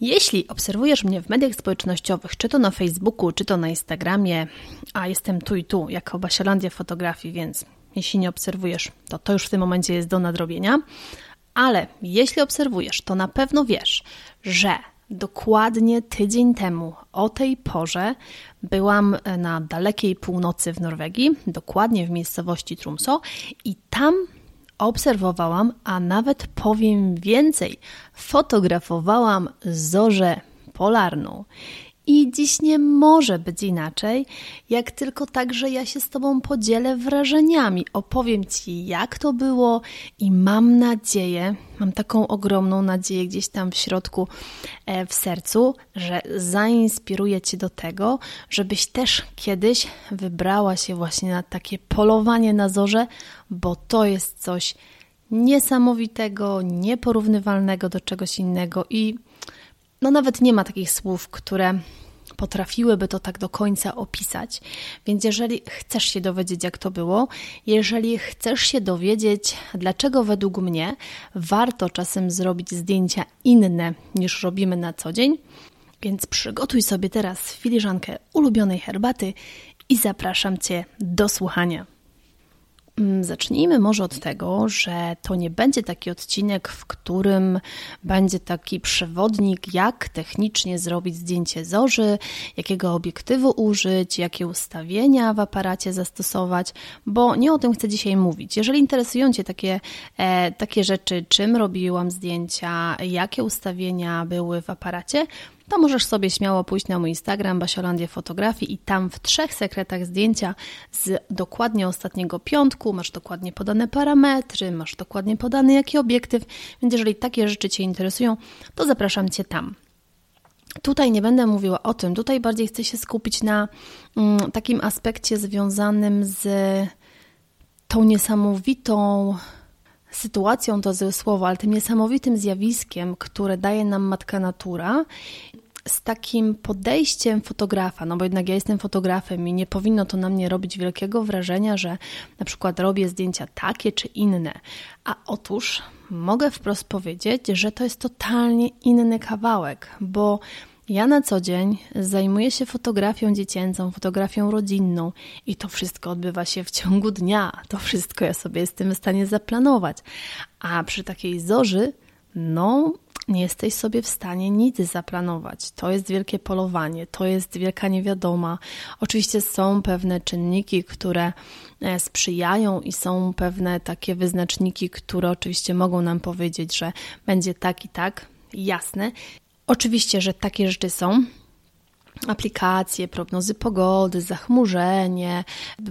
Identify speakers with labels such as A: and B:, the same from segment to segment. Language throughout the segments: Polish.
A: Jeśli obserwujesz mnie w mediach społecznościowych, czy to na Facebooku, czy to na Instagramie, a jestem tu i tu jako Basiolandia Fotografii, więc jeśli nie obserwujesz, to to już w tym momencie jest do nadrobienia. Ale jeśli obserwujesz, to na pewno wiesz, że dokładnie tydzień temu o tej porze byłam na dalekiej północy w Norwegii, dokładnie w miejscowości Trumso i tam obserwowałam, a nawet powiem więcej, fotografowałam zorzę polarną. I dziś nie może być inaczej, jak tylko tak, że ja się z Tobą podzielę wrażeniami. Opowiem Ci, jak to było, i mam nadzieję, mam taką ogromną nadzieję gdzieś tam w środku, e, w sercu, że zainspiruję Cię do tego, żebyś też kiedyś wybrała się właśnie na takie polowanie na zorze, bo to jest coś niesamowitego, nieporównywalnego do czegoś innego i no nawet nie ma takich słów, które potrafiłyby to tak do końca opisać. Więc jeżeli chcesz się dowiedzieć, jak to było, jeżeli chcesz się dowiedzieć, dlaczego według mnie warto czasem zrobić zdjęcia inne niż robimy na co dzień, więc przygotuj sobie teraz filiżankę ulubionej herbaty i zapraszam Cię do słuchania. Mm, zacznijmy może od tego, że to nie będzie taki odcinek, w którym będzie taki przewodnik, jak technicznie zrobić zdjęcie zorzy, jakiego obiektywu użyć, jakie ustawienia w aparacie zastosować, bo nie o tym chcę dzisiaj mówić. Jeżeli interesują Cię takie, e, takie rzeczy, czym robiłam zdjęcia, jakie ustawienia były w aparacie, to możesz sobie śmiało pójść na mój Instagram Basiolandię Fotografii i tam w trzech sekretach zdjęcia z dokładnie ostatniego piątku masz dokładnie podane parametry, masz dokładnie podany jaki obiektyw, więc jeżeli takie rzeczy Cię interesują, to zapraszam Cię tam. Tutaj nie będę mówiła o tym, tutaj bardziej chcę się skupić na mm, takim aspekcie związanym z tą niesamowitą sytuacją to złe słowo, ale tym niesamowitym zjawiskiem, które daje nam matka natura, z takim podejściem fotografa, no bo jednak ja jestem fotografem i nie powinno to na mnie robić wielkiego wrażenia, że na przykład robię zdjęcia takie czy inne. A otóż mogę wprost powiedzieć, że to jest totalnie inny kawałek, bo ja na co dzień zajmuję się fotografią dziecięcą, fotografią rodzinną i to wszystko odbywa się w ciągu dnia. To wszystko ja sobie jestem w stanie zaplanować. A przy takiej zorzy, no, nie jesteś sobie w stanie nic zaplanować. To jest wielkie polowanie, to jest wielka niewiadoma. Oczywiście są pewne czynniki, które e, sprzyjają i są pewne takie wyznaczniki, które oczywiście mogą nam powiedzieć, że będzie tak i tak. Jasne. Oczywiście, że takie rzeczy są, aplikacje, prognozy pogody, zachmurzenie,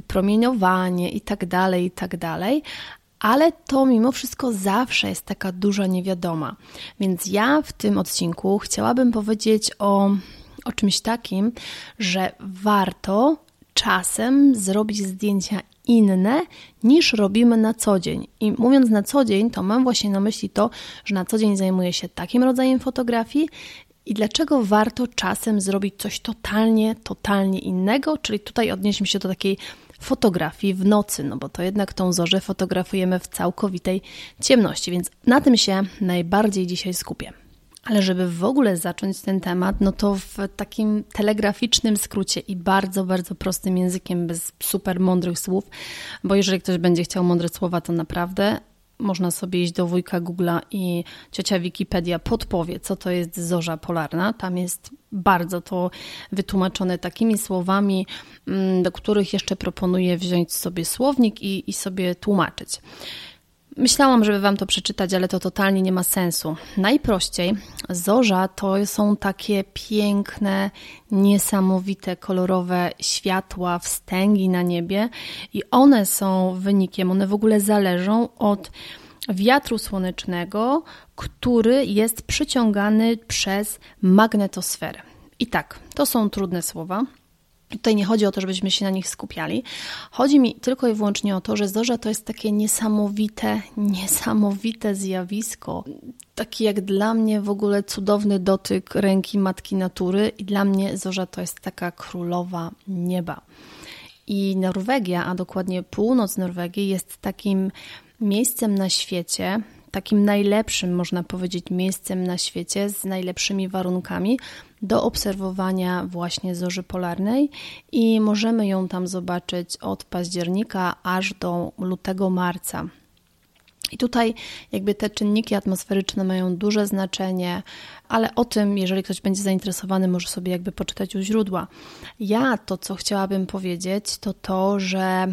A: promieniowanie itd., tak itd., tak ale to mimo wszystko zawsze jest taka duża niewiadoma. Więc ja w tym odcinku chciałabym powiedzieć o, o czymś takim, że warto czasem zrobić zdjęcia inne niż robimy na co dzień. I mówiąc na co dzień, to mam właśnie na myśli to, że na co dzień zajmuję się takim rodzajem fotografii i dlaczego warto czasem zrobić coś totalnie, totalnie innego, czyli tutaj odnieśmy się do takiej fotografii w nocy, no bo to jednak tą zorzę fotografujemy w całkowitej ciemności, więc na tym się najbardziej dzisiaj skupię. Ale żeby w ogóle zacząć ten temat, no to w takim telegraficznym skrócie i bardzo, bardzo prostym językiem, bez super mądrych słów, bo jeżeli ktoś będzie chciał mądre słowa, to naprawdę można sobie iść do wujka Google'a i ciocia Wikipedia podpowie, co to jest zorza polarna. Tam jest bardzo to wytłumaczone takimi słowami, mm, do których jeszcze proponuję wziąć sobie słownik i, i sobie tłumaczyć. Myślałam, żeby Wam to przeczytać, ale to totalnie nie ma sensu. Najprościej, zorza to są takie piękne, niesamowite, kolorowe światła, wstęgi na niebie i one są wynikiem, one w ogóle zależą od wiatru słonecznego, który jest przyciągany przez magnetosferę. I tak, to są trudne słowa. Tutaj nie chodzi o to, żebyśmy się na nich skupiali. Chodzi mi tylko i wyłącznie o to, że zorza to jest takie niesamowite, niesamowite zjawisko. Taki jak dla mnie w ogóle cudowny dotyk ręki matki natury, i dla mnie zorza to jest taka królowa nieba. I Norwegia, a dokładnie północ Norwegii, jest takim miejscem na świecie, takim najlepszym, można powiedzieć, miejscem na świecie z najlepszymi warunkami do obserwowania właśnie zorzy polarnej i możemy ją tam zobaczyć od października aż do lutego marca. I tutaj jakby te czynniki atmosferyczne mają duże znaczenie, ale o tym, jeżeli ktoś będzie zainteresowany, może sobie jakby poczytać u źródła. Ja to, co chciałabym powiedzieć, to to, że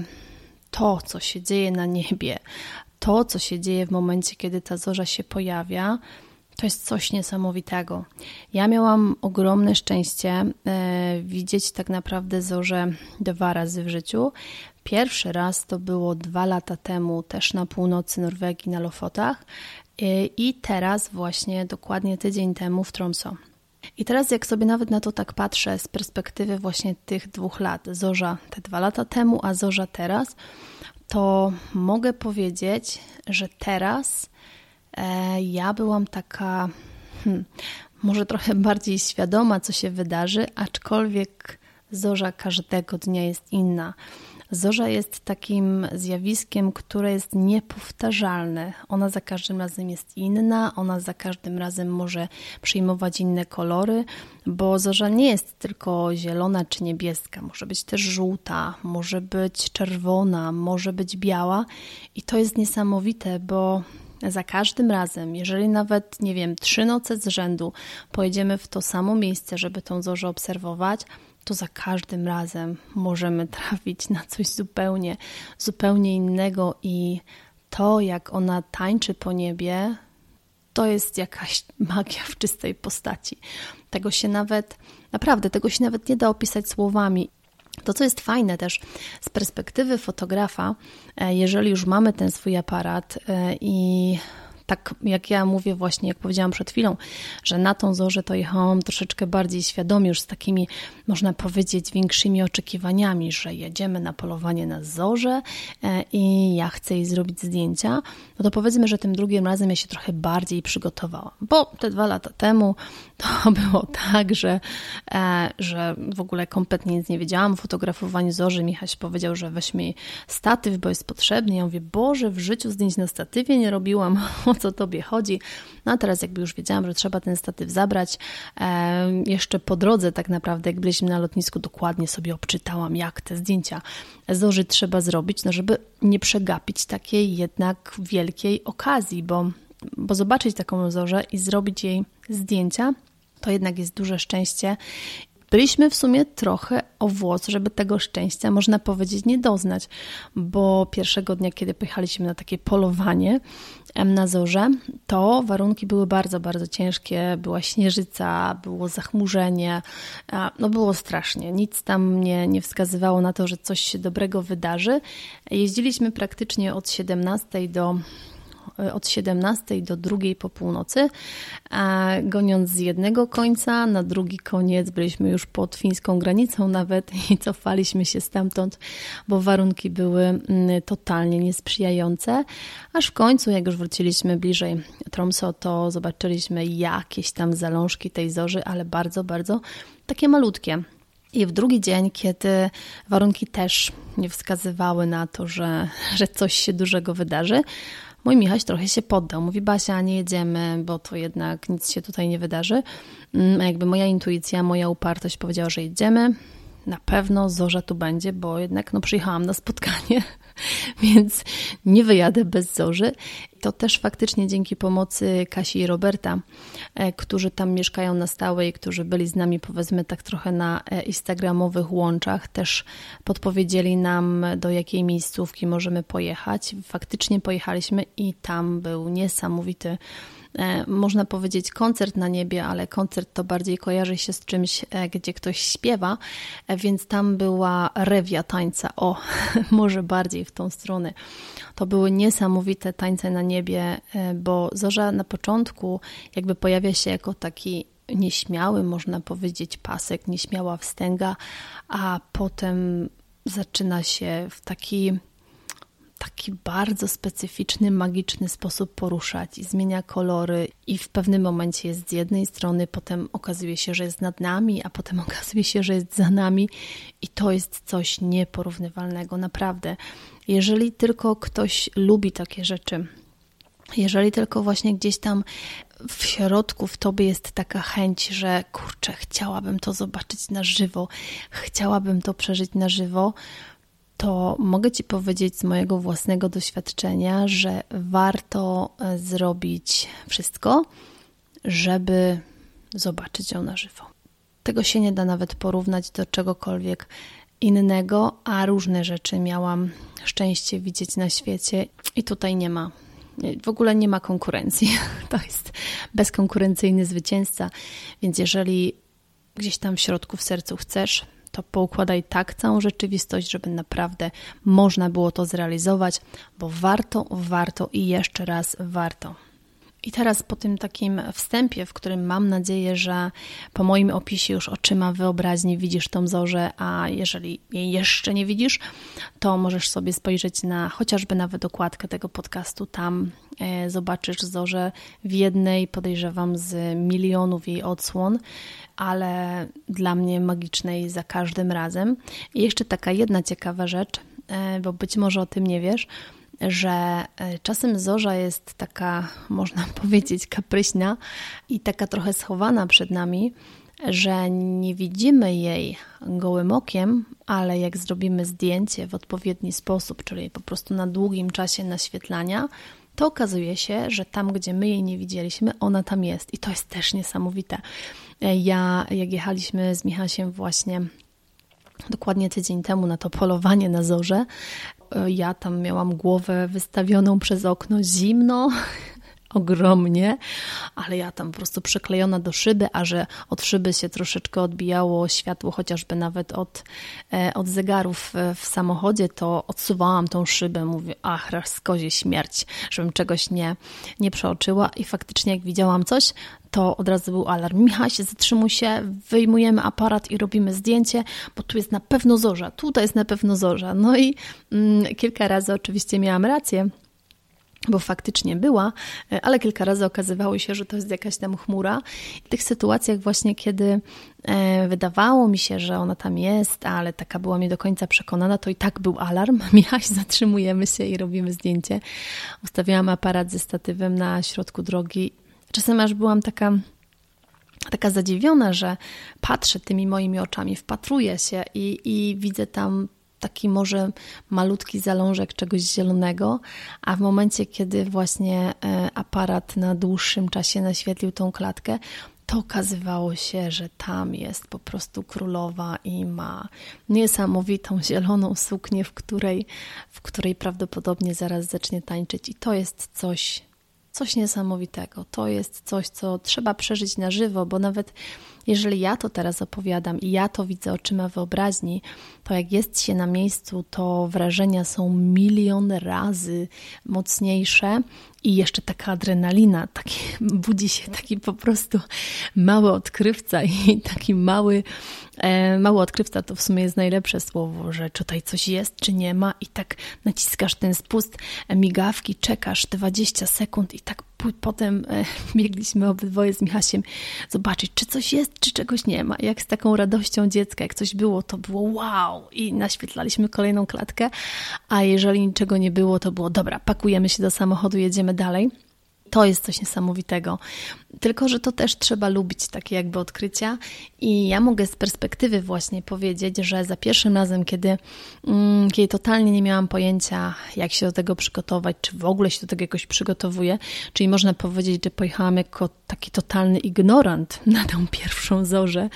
A: to, co się dzieje na niebie, to, co się dzieje w momencie, kiedy ta zorza się pojawia, to jest coś niesamowitego. Ja miałam ogromne szczęście e, widzieć tak naprawdę zorze dwa razy w życiu. Pierwszy raz to było dwa lata temu, też na północy Norwegii, na Lofotach, e, i teraz, właśnie dokładnie tydzień temu w Tromso. I teraz, jak sobie nawet na to tak patrzę z perspektywy właśnie tych dwóch lat, zorza te dwa lata temu, a zorza teraz, to mogę powiedzieć, że teraz e, ja byłam taka, hmm, może trochę bardziej świadoma, co się wydarzy, aczkolwiek zorza każdego dnia jest inna. Zorza jest takim zjawiskiem, które jest niepowtarzalne. Ona za każdym razem jest inna, ona za każdym razem może przyjmować inne kolory, bo zorza nie jest tylko zielona czy niebieska, może być też żółta, może być czerwona, może być biała i to jest niesamowite, bo za każdym razem, jeżeli nawet, nie wiem, trzy noce z rzędu pojedziemy w to samo miejsce, żeby tą zorzę obserwować, to za każdym razem możemy trafić na coś zupełnie, zupełnie innego i to, jak ona tańczy po niebie, to jest jakaś magia w czystej postaci. Tego się nawet, naprawdę, tego się nawet nie da opisać słowami. To, co jest fajne też z perspektywy fotografa, e, jeżeli już mamy ten swój aparat e, i tak jak ja mówię właśnie, jak powiedziałam przed chwilą, że na tą zorzę to jechałam troszeczkę bardziej świadomie, już z takimi, można powiedzieć, większymi oczekiwaniami, że jedziemy na polowanie na zorze e, i ja chcę jej zrobić zdjęcia, no to powiedzmy, że tym drugim razem ja się trochę bardziej przygotowałam, bo te dwa lata temu to było tak, że, e, że w ogóle kompletnie nic nie wiedziałam o fotografowaniu zorzy. Michaś powiedział, że weźmie statyw, bo jest potrzebny. Ja mówię, Boże, w życiu zdjęć na statywie nie robiłam, o co tobie chodzi. No a teraz jakby już wiedziałam, że trzeba ten statyw zabrać. E, jeszcze po drodze tak naprawdę, jak byliśmy na lotnisku, dokładnie sobie obczytałam, jak te zdjęcia zorzy trzeba zrobić, no żeby nie przegapić takiej jednak wielkiej okazji, bo bo zobaczyć taką zorzę i zrobić jej zdjęcia, to jednak jest duże szczęście. Byliśmy w sumie trochę o włos, żeby tego szczęścia, można powiedzieć, nie doznać, bo pierwszego dnia, kiedy pojechaliśmy na takie polowanie na zorze, to warunki były bardzo, bardzo ciężkie. Była śnieżyca, było zachmurzenie, no było strasznie. Nic tam nie, nie wskazywało na to, że coś się dobrego wydarzy. Jeździliśmy praktycznie od 17 do od 17 do drugiej po północy, goniąc z jednego końca na drugi koniec. Byliśmy już pod fińską granicą nawet i cofaliśmy się stamtąd, bo warunki były mm, totalnie niesprzyjające. Aż w końcu, jak już wróciliśmy bliżej Tromso, to zobaczyliśmy jakieś tam zalążki tej zorzy, ale bardzo, bardzo takie malutkie. I w drugi dzień, kiedy warunki też nie wskazywały na to, że, że coś się dużego wydarzy, Mój Michaś trochę się poddał. Mówi, Basia, nie jedziemy, bo to jednak nic się tutaj nie wydarzy. Mm, a jakby moja intuicja, moja upartość powiedziała, że jedziemy. Na pewno zorza tu będzie, bo jednak no, przyjechałam na spotkanie, więc, nie wyjadę bez Zorzy. To też faktycznie dzięki pomocy Kasi i Roberta, e, którzy tam mieszkają na stałe i którzy byli z nami powiedzmy tak trochę na e, instagramowych łączach, też podpowiedzieli nam do jakiej miejscówki możemy pojechać. Faktycznie pojechaliśmy i tam był niesamowity można powiedzieć koncert na niebie, ale koncert to bardziej kojarzy się z czymś, e, gdzie ktoś śpiewa, e, więc tam była rewia tańca. O, może bardziej w tą stronę. To były niesamowite tańce na niebie, bo Zorza na początku jakby pojawia się jako taki nieśmiały, można powiedzieć, pasek, nieśmiała wstęga, a potem zaczyna się w taki taki bardzo specyficzny, magiczny sposób poruszać i zmienia kolory i w pewnym momencie jest z jednej strony, potem okazuje się, że jest nad nami, a potem okazuje się, że jest za nami i to jest coś nieporównywalnego, naprawdę. Jeżeli tylko ktoś lubi takie rzeczy, jeżeli tylko właśnie gdzieś tam w środku w tobie jest taka chęć, że kurczę, chciałabym to zobaczyć na żywo, chciałabym to przeżyć na żywo, to mogę Ci powiedzieć z mojego własnego doświadczenia, że warto e, zrobić wszystko, żeby zobaczyć ją na żywo. Tego się nie da nawet porównać do czegokolwiek innego, a różne rzeczy miałam szczęście widzieć na świecie i tutaj nie ma. W ogóle nie ma konkurencji. To jest bezkonkurencyjny zwycięzca, więc jeżeli gdzieś tam w środku w sercu chcesz, to poukładaj tak całą rzeczywistość, żeby naprawdę można było to zrealizować, bo warto, warto i jeszcze raz warto. I teraz po tym takim wstępie, w którym mam nadzieję, że po moim opisie już oczyma wyobraźni widzisz tą zorzę, a jeżeli jej jeszcze nie widzisz, to możesz sobie spojrzeć na chociażby nawet dokładkę tego podcastu. Tam e, zobaczysz zorzę w jednej, podejrzewam, z milionów jej odsłon, ale dla mnie magicznej za każdym razem. I jeszcze taka jedna ciekawa rzecz, e, bo być może o tym nie wiesz – że e, czasem zorza jest taka, można powiedzieć, kapryśna i taka trochę schowana przed nami, że nie widzimy jej gołym okiem, ale jak zrobimy zdjęcie w odpowiedni sposób, czyli po prostu na długim czasie naświetlania, to okazuje się, że tam, gdzie my jej nie widzieliśmy, ona tam jest. I to jest też niesamowite. E, ja, jak jechaliśmy z Michasiem właśnie dokładnie tydzień temu na to polowanie na zorze, ja tam miałam głowę wystawioną przez okno zimno, ogromnie, ale ja tam po prostu przyklejona do szyby, a że od szyby się troszeczkę odbijało światło, chociażby nawet od, e, od zegarów w samochodzie, to odsuwałam tą szybę, mówię, ach, raz kozie śmierć, żebym czegoś nie, nie przeoczyła i faktycznie jak widziałam coś, to od razu był alarm. Michał się zatrzymuj się, wyjmujemy aparat i robimy zdjęcie, bo tu jest na pewno zorza, tutaj jest na pewno zorza. No i mm, kilka razy oczywiście miałam rację bo faktycznie była, ale kilka razy okazywało się, że to jest jakaś tam chmura. W tych sytuacjach właśnie, kiedy e, wydawało mi się, że ona tam jest, ale taka była nie do końca przekonana, to i tak był alarm. Michaś, zatrzymujemy się i robimy zdjęcie. Ustawiałam aparat ze statywem na środku drogi Czasem aż byłam taka, taka zadziwiona, że patrzę tymi moimi oczami, wpatruję się i, i widzę tam taki może malutki zalążek czegoś zielonego, a w momencie, kiedy właśnie e, aparat na dłuższym czasie naświetlił tą klatkę, to okazywało się, że tam jest po prostu królowa i ma niesamowitą zieloną suknię, w której, w której prawdopodobnie zaraz zacznie tańczyć. I to jest coś coś niesamowitego. To jest coś, co trzeba przeżyć na żywo, bo nawet jeżeli ja to teraz opowiadam i ja to widzę oczyma wyobraźni, to jak jest się na miejscu, to wrażenia są milion razy mocniejsze i jeszcze taka adrenalina, taki, budzi się taki po prostu mały odkrywca i taki mały, e, mały odkrywca to w sumie jest najlepsze słowo, że tutaj coś jest, czy nie ma i tak naciskasz ten spust migawki, czekasz 20 sekund i tak potem e, biegliśmy obydwoje z Michasiem zobaczyć, czy coś jest, czy czegoś nie ma. Jak z taką radością dziecka, jak coś było, to było wow i naświetlaliśmy kolejną klatkę, a jeżeli niczego nie było, to było dobra, pakujemy się do samochodu, jedziemy dalej to jest coś niesamowitego. Tylko, że to też trzeba lubić takie jakby odkrycia i ja mogę z perspektywy właśnie powiedzieć, że za pierwszym razem, kiedy, mm, kiedy totalnie nie miałam pojęcia, jak się do tego przygotować, czy w ogóle się do tego jakoś przygotowuję, czyli można powiedzieć, że pojechałam jako taki totalny ignorant na tę pierwszą zorzę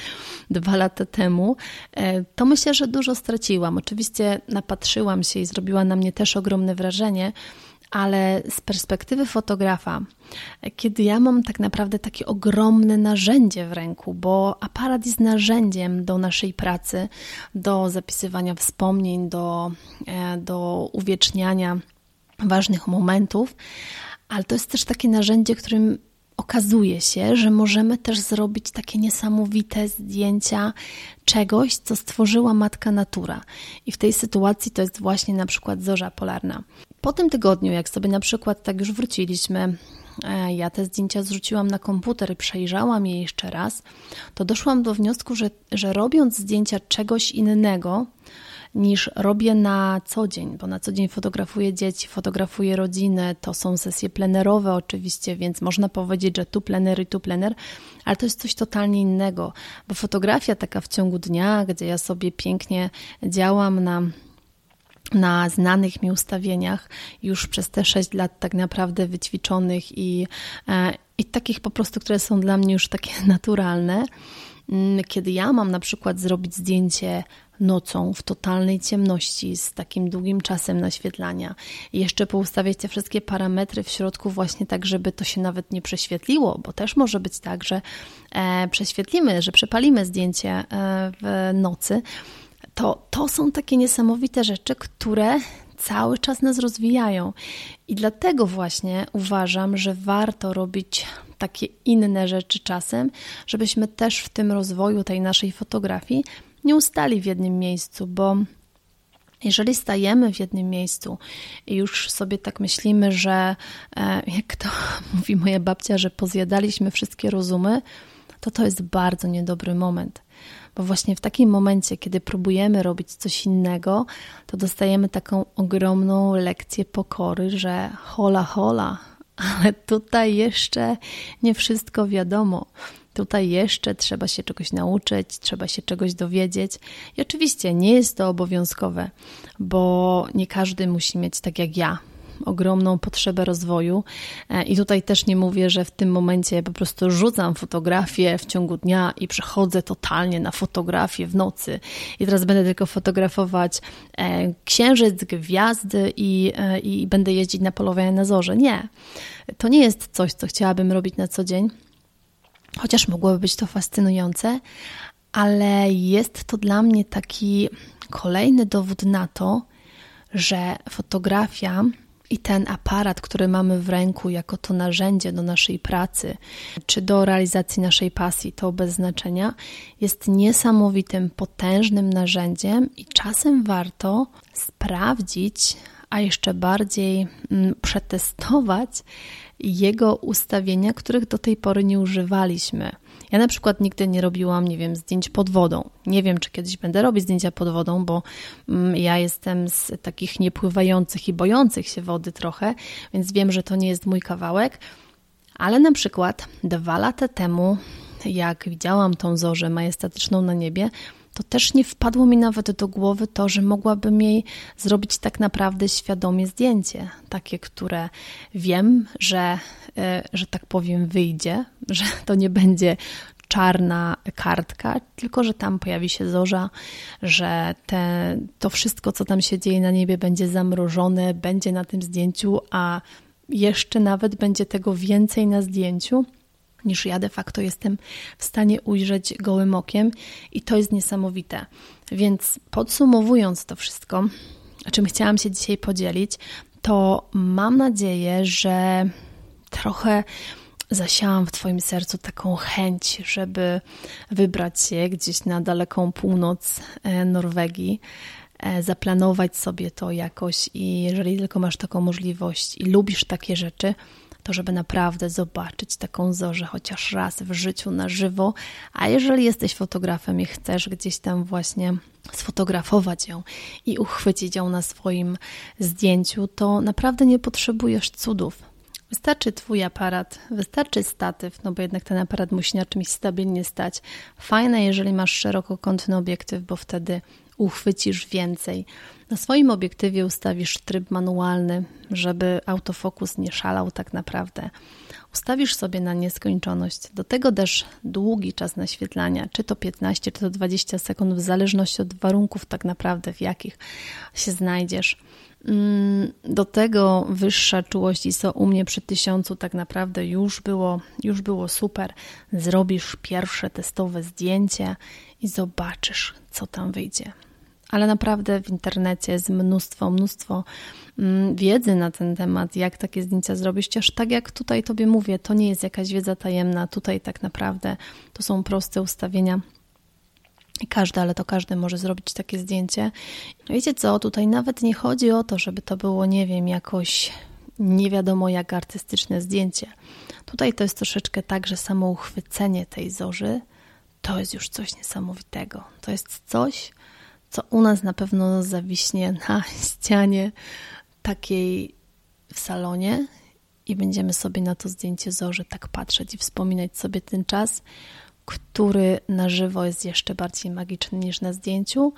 A: dwa lata temu, e, to myślę, że dużo straciłam. Oczywiście napatrzyłam się i zrobiła na mnie też ogromne wrażenie, ale z perspektywy fotografa, kiedy ja mam tak naprawdę takie ogromne narzędzie w ręku, bo aparat jest narzędziem do naszej pracy, do zapisywania wspomnień, do, e, do uwieczniania ważnych momentów, ale to jest też takie narzędzie, którym okazuje się, że możemy też zrobić takie niesamowite zdjęcia czegoś, co stworzyła matka natura. I w tej sytuacji to jest właśnie na przykład zorza polarna. Po tym tygodniu, jak sobie na przykład tak już wróciliśmy, e, ja te zdjęcia zrzuciłam na komputer przejrzałam je jeszcze raz, to doszłam do wniosku, że, że robiąc zdjęcia czegoś innego, niż robię na co dzień, bo na co dzień fotografuję dzieci, fotografuję rodzinę, to są sesje plenerowe oczywiście, więc można powiedzieć, że tu plener i tu plener, ale to jest coś totalnie innego, bo fotografia taka w ciągu dnia, gdzie ja sobie pięknie działam na na znanych mi ustawieniach już przez te 6 lat tak naprawdę wyćwiczonych i, e, i takich po prostu, które są dla mnie już takie naturalne. Mm, kiedy ja mam na przykład zrobić zdjęcie nocą w totalnej ciemności z takim długim czasem naświetlania i jeszcze poustawiać te wszystkie parametry w środku właśnie tak, żeby to się nawet nie prześwietliło, bo też może być tak, że e, prześwietlimy, że przepalimy zdjęcie e, w nocy, to to są takie niesamowite rzeczy, które cały czas nas rozwijają. I dlatego właśnie uważam, że warto robić takie inne rzeczy czasem, żebyśmy też w tym rozwoju tej naszej fotografii nie ustali w jednym miejscu, bo jeżeli stajemy w jednym miejscu i już sobie tak myślimy, że e, jak to mówi moja babcia, że pozjadaliśmy wszystkie rozumy, to to jest bardzo niedobry moment. Bo właśnie w takim momencie, kiedy próbujemy robić coś innego, to dostajemy taką ogromną lekcję pokory, że hola, hola, ale tutaj jeszcze nie wszystko wiadomo. Tutaj jeszcze trzeba się czegoś nauczyć, trzeba się czegoś dowiedzieć. I oczywiście nie jest to obowiązkowe, bo nie każdy musi mieć tak jak ja ogromną potrzebę rozwoju. E, I tutaj też nie mówię, że w tym momencie po prostu rzucam fotografię w ciągu dnia i przechodzę totalnie na fotografię w nocy. I teraz będę tylko fotografować e, księżyc, gwiazdy i, e, i będę jeździć na polowanie na zorze. Nie. To nie jest coś, co chciałabym robić na co dzień chociaż mogłoby być to fascynujące, ale jest to dla mnie taki kolejny dowód na to, że fotografia i ten aparat, który mamy w ręku jako to narzędzie do naszej pracy, czy do realizacji naszej pasji, to bez znaczenia, jest niesamowitym, potężnym narzędziem i czasem warto sprawdzić, a jeszcze bardziej mm, przetestować jego ustawienia, których do tej pory nie używaliśmy. Ja na przykład nigdy nie robiłam, nie wiem, zdjęć pod wodą. Nie wiem, czy kiedyś będę robić zdjęcia pod wodą, bo mm, ja jestem z takich niepływających i bojących się wody trochę, więc wiem, że to nie jest mój kawałek. Ale na przykład dwa lata temu, jak widziałam tą zorzę majestatyczną na niebie, to też nie wpadło mi nawet do głowy to, że mogłabym jej zrobić tak naprawdę świadomie zdjęcie, takie, które wiem, że, e, że tak powiem, wyjdzie, że to nie będzie czarna kartka, tylko że tam pojawi się zorza, że te, to wszystko, co tam się dzieje na niebie, będzie zamrożone, będzie na tym zdjęciu, a jeszcze nawet będzie tego więcej na zdjęciu niż ja de facto jestem w stanie ujrzeć gołym okiem i to jest niesamowite. Więc podsumowując to wszystko, czym chciałam się dzisiaj podzielić, to mam nadzieję, że trochę zasiałam w Twoim sercu taką chęć, żeby wybrać się gdzieś na daleką północ e, Norwegii, e, zaplanować sobie to jakoś i jeżeli tylko masz taką możliwość i lubisz takie rzeczy, to żeby naprawdę zobaczyć taką zorzę chociaż raz w życiu na żywo, a jeżeli jesteś fotografem i chcesz gdzieś tam właśnie sfotografować ją i uchwycić ją na swoim zdjęciu, to naprawdę nie potrzebujesz cudów. Wystarczy Twój aparat, wystarczy statyw, no bo jednak ten aparat musi na czymś stabilnie stać. Fajne, jeżeli masz szerokokątny obiektyw, bo wtedy uchwycisz więcej. Na swoim obiektywie ustawisz tryb manualny, żeby autofokus nie szalał tak naprawdę. Ustawisz sobie na nieskończoność. Do tego też długi czas naświetlania, czy to 15, czy to 20 sekund, w zależności od warunków tak naprawdę, w jakich się znajdziesz. Mm, do tego wyższa czułość ISO u mnie przy tysiącu tak naprawdę już było, już było super. Zrobisz pierwsze testowe zdjęcie i zobaczysz, co tam wyjdzie. Ale naprawdę w internecie jest mnóstwo, mnóstwo mm, wiedzy na ten temat, jak takie zdjęcia zrobić. Chociaż tak jak tutaj Tobie mówię, to nie jest jakaś wiedza tajemna. Tutaj tak naprawdę to są proste ustawienia każdy, ale to każdy może zrobić takie zdjęcie. Wiecie co, tutaj nawet nie chodzi o to, żeby to było, nie wiem, jakoś nie wiadomo jak artystyczne zdjęcie. Tutaj to jest troszeczkę tak, że samo uchwycenie tej zorzy to jest już coś niesamowitego. To jest coś, co u nas na pewno zawiśnie na ścianie takiej w salonie i będziemy sobie na to zdjęcie zorzy tak patrzeć i wspominać sobie ten czas, który na żywo jest jeszcze bardziej magiczny niż na zdjęciu.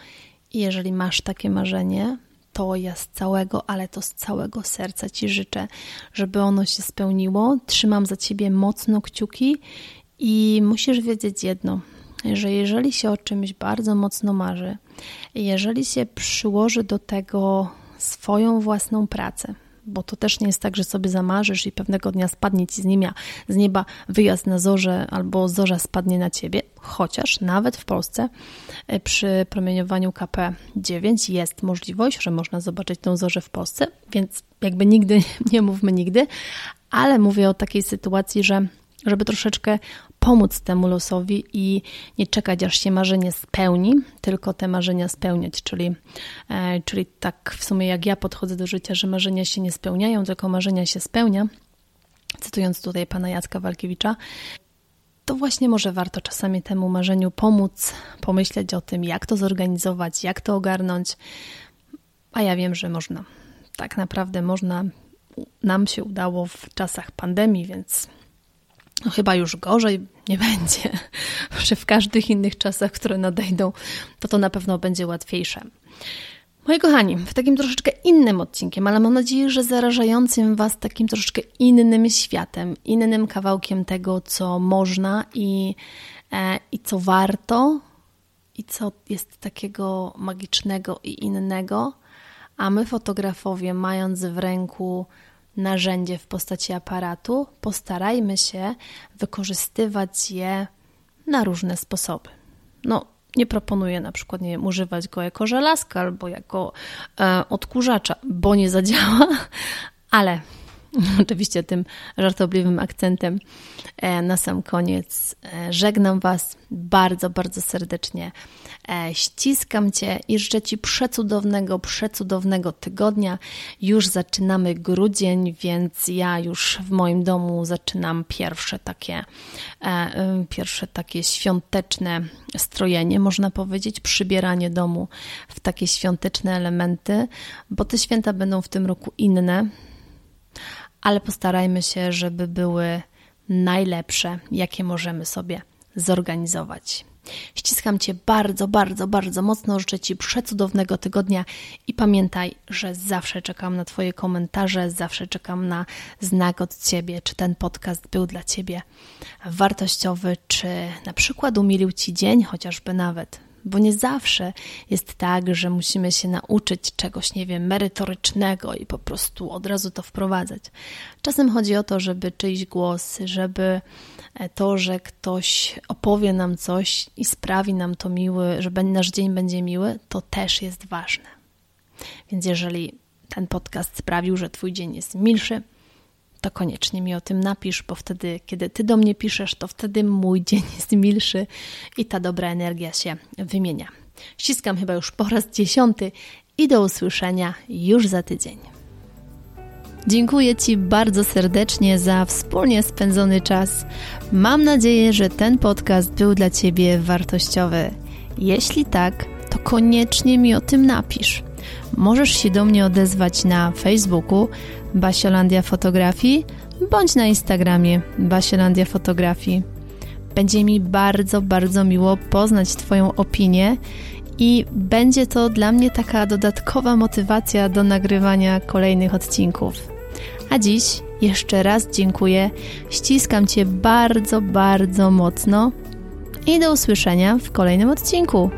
A: I jeżeli masz takie marzenie, to ja z całego, ale to z całego serca Ci życzę, żeby ono się spełniło. Trzymam za Ciebie mocno kciuki i musisz wiedzieć jedno, że jeżeli się o czymś bardzo mocno marzy, jeżeli się przyłoży do tego swoją własną pracę, bo to też nie jest tak, że sobie zamarzysz i pewnego dnia spadnie ci z nieba, z nieba wyjazd na zorze albo zorza spadnie na ciebie, chociaż nawet w Polsce e, przy promieniowaniu KP9 jest możliwość, że można zobaczyć tą zorzę w Polsce, więc jakby nigdy nie mówmy nigdy, ale mówię o takiej sytuacji, że żeby troszeczkę pomóc temu losowi i nie czekać, aż się marzenie spełni, tylko te marzenia spełniać. Czyli, e, czyli tak w sumie jak ja podchodzę do życia, że marzenia się nie spełniają, tylko marzenia się spełnia. Cytując tutaj pana Jacka Walkiewicza, to właśnie może warto czasami temu marzeniu pomóc, pomyśleć o tym, jak to zorganizować, jak to ogarnąć. A ja wiem, że można. Tak naprawdę można. Nam się udało w czasach pandemii, więc no chyba już gorzej nie będzie, że w każdych innych czasach, które nadejdą, to to na pewno będzie łatwiejsze. Moi kochani, w takim troszeczkę innym odcinkiem, ale mam nadzieję, że zarażającym Was takim troszeczkę innym światem, innym kawałkiem tego, co można i, e, i co warto, i co jest takiego magicznego i innego, a my, fotografowie, mając w ręku narzędzie w postaci aparatu, postarajmy się wykorzystywać je na różne sposoby. No, nie proponuję na przykład nie wiem, używać go jako żelazka albo jako e, odkurzacza, bo nie zadziała, ale oczywiście tym żartobliwym akcentem e, na sam koniec e, żegnam Was bardzo, bardzo serdecznie. E, ściskam Cię i życzę Ci przecudownego, przecudownego tygodnia. Już zaczynamy grudzień, więc ja już w moim domu zaczynam pierwsze takie, pierwsze takie świąteczne strojenie, można powiedzieć, przybieranie domu w takie świąteczne elementy, bo te święta będą w tym roku inne ale postarajmy się, żeby były najlepsze, jakie możemy sobie zorganizować. Ściskam Cię bardzo, bardzo, bardzo mocno. Życzę Ci przecudownego tygodnia i pamiętaj, że zawsze czekam na Twoje komentarze, zawsze czekam na znak od Ciebie, czy ten podcast był dla Ciebie wartościowy, czy na przykład umilił Ci dzień, chociażby nawet bo nie zawsze jest tak, że musimy się nauczyć czegoś, nie wiem, merytorycznego i po prostu od razu to wprowadzać. Czasem chodzi o to, żeby czyjś głos, żeby e, to, że ktoś opowie nam coś i sprawi nam to miły, że nasz dzień będzie miły, to też jest ważne. Więc jeżeli ten podcast sprawił, że Twój dzień jest milszy, to koniecznie mi o tym napisz, bo wtedy, kiedy ty do mnie piszesz, to wtedy mój dzień jest milszy i ta dobra energia się wymienia. Ściskam chyba już po raz dziesiąty i do usłyszenia już za tydzień. Dziękuję Ci bardzo serdecznie za wspólnie spędzony czas. Mam nadzieję, że ten podcast był dla Ciebie wartościowy. Jeśli tak, to koniecznie mi o tym napisz. Możesz się do mnie odezwać na Facebooku Basiolandia Fotografii bądź na Instagramie Basielandia Fotografii. Będzie mi bardzo, bardzo miło poznać Twoją opinię i będzie to dla mnie taka dodatkowa motywacja do nagrywania kolejnych odcinków. A dziś jeszcze raz dziękuję, ściskam Cię bardzo, bardzo mocno i do usłyszenia w kolejnym odcinku.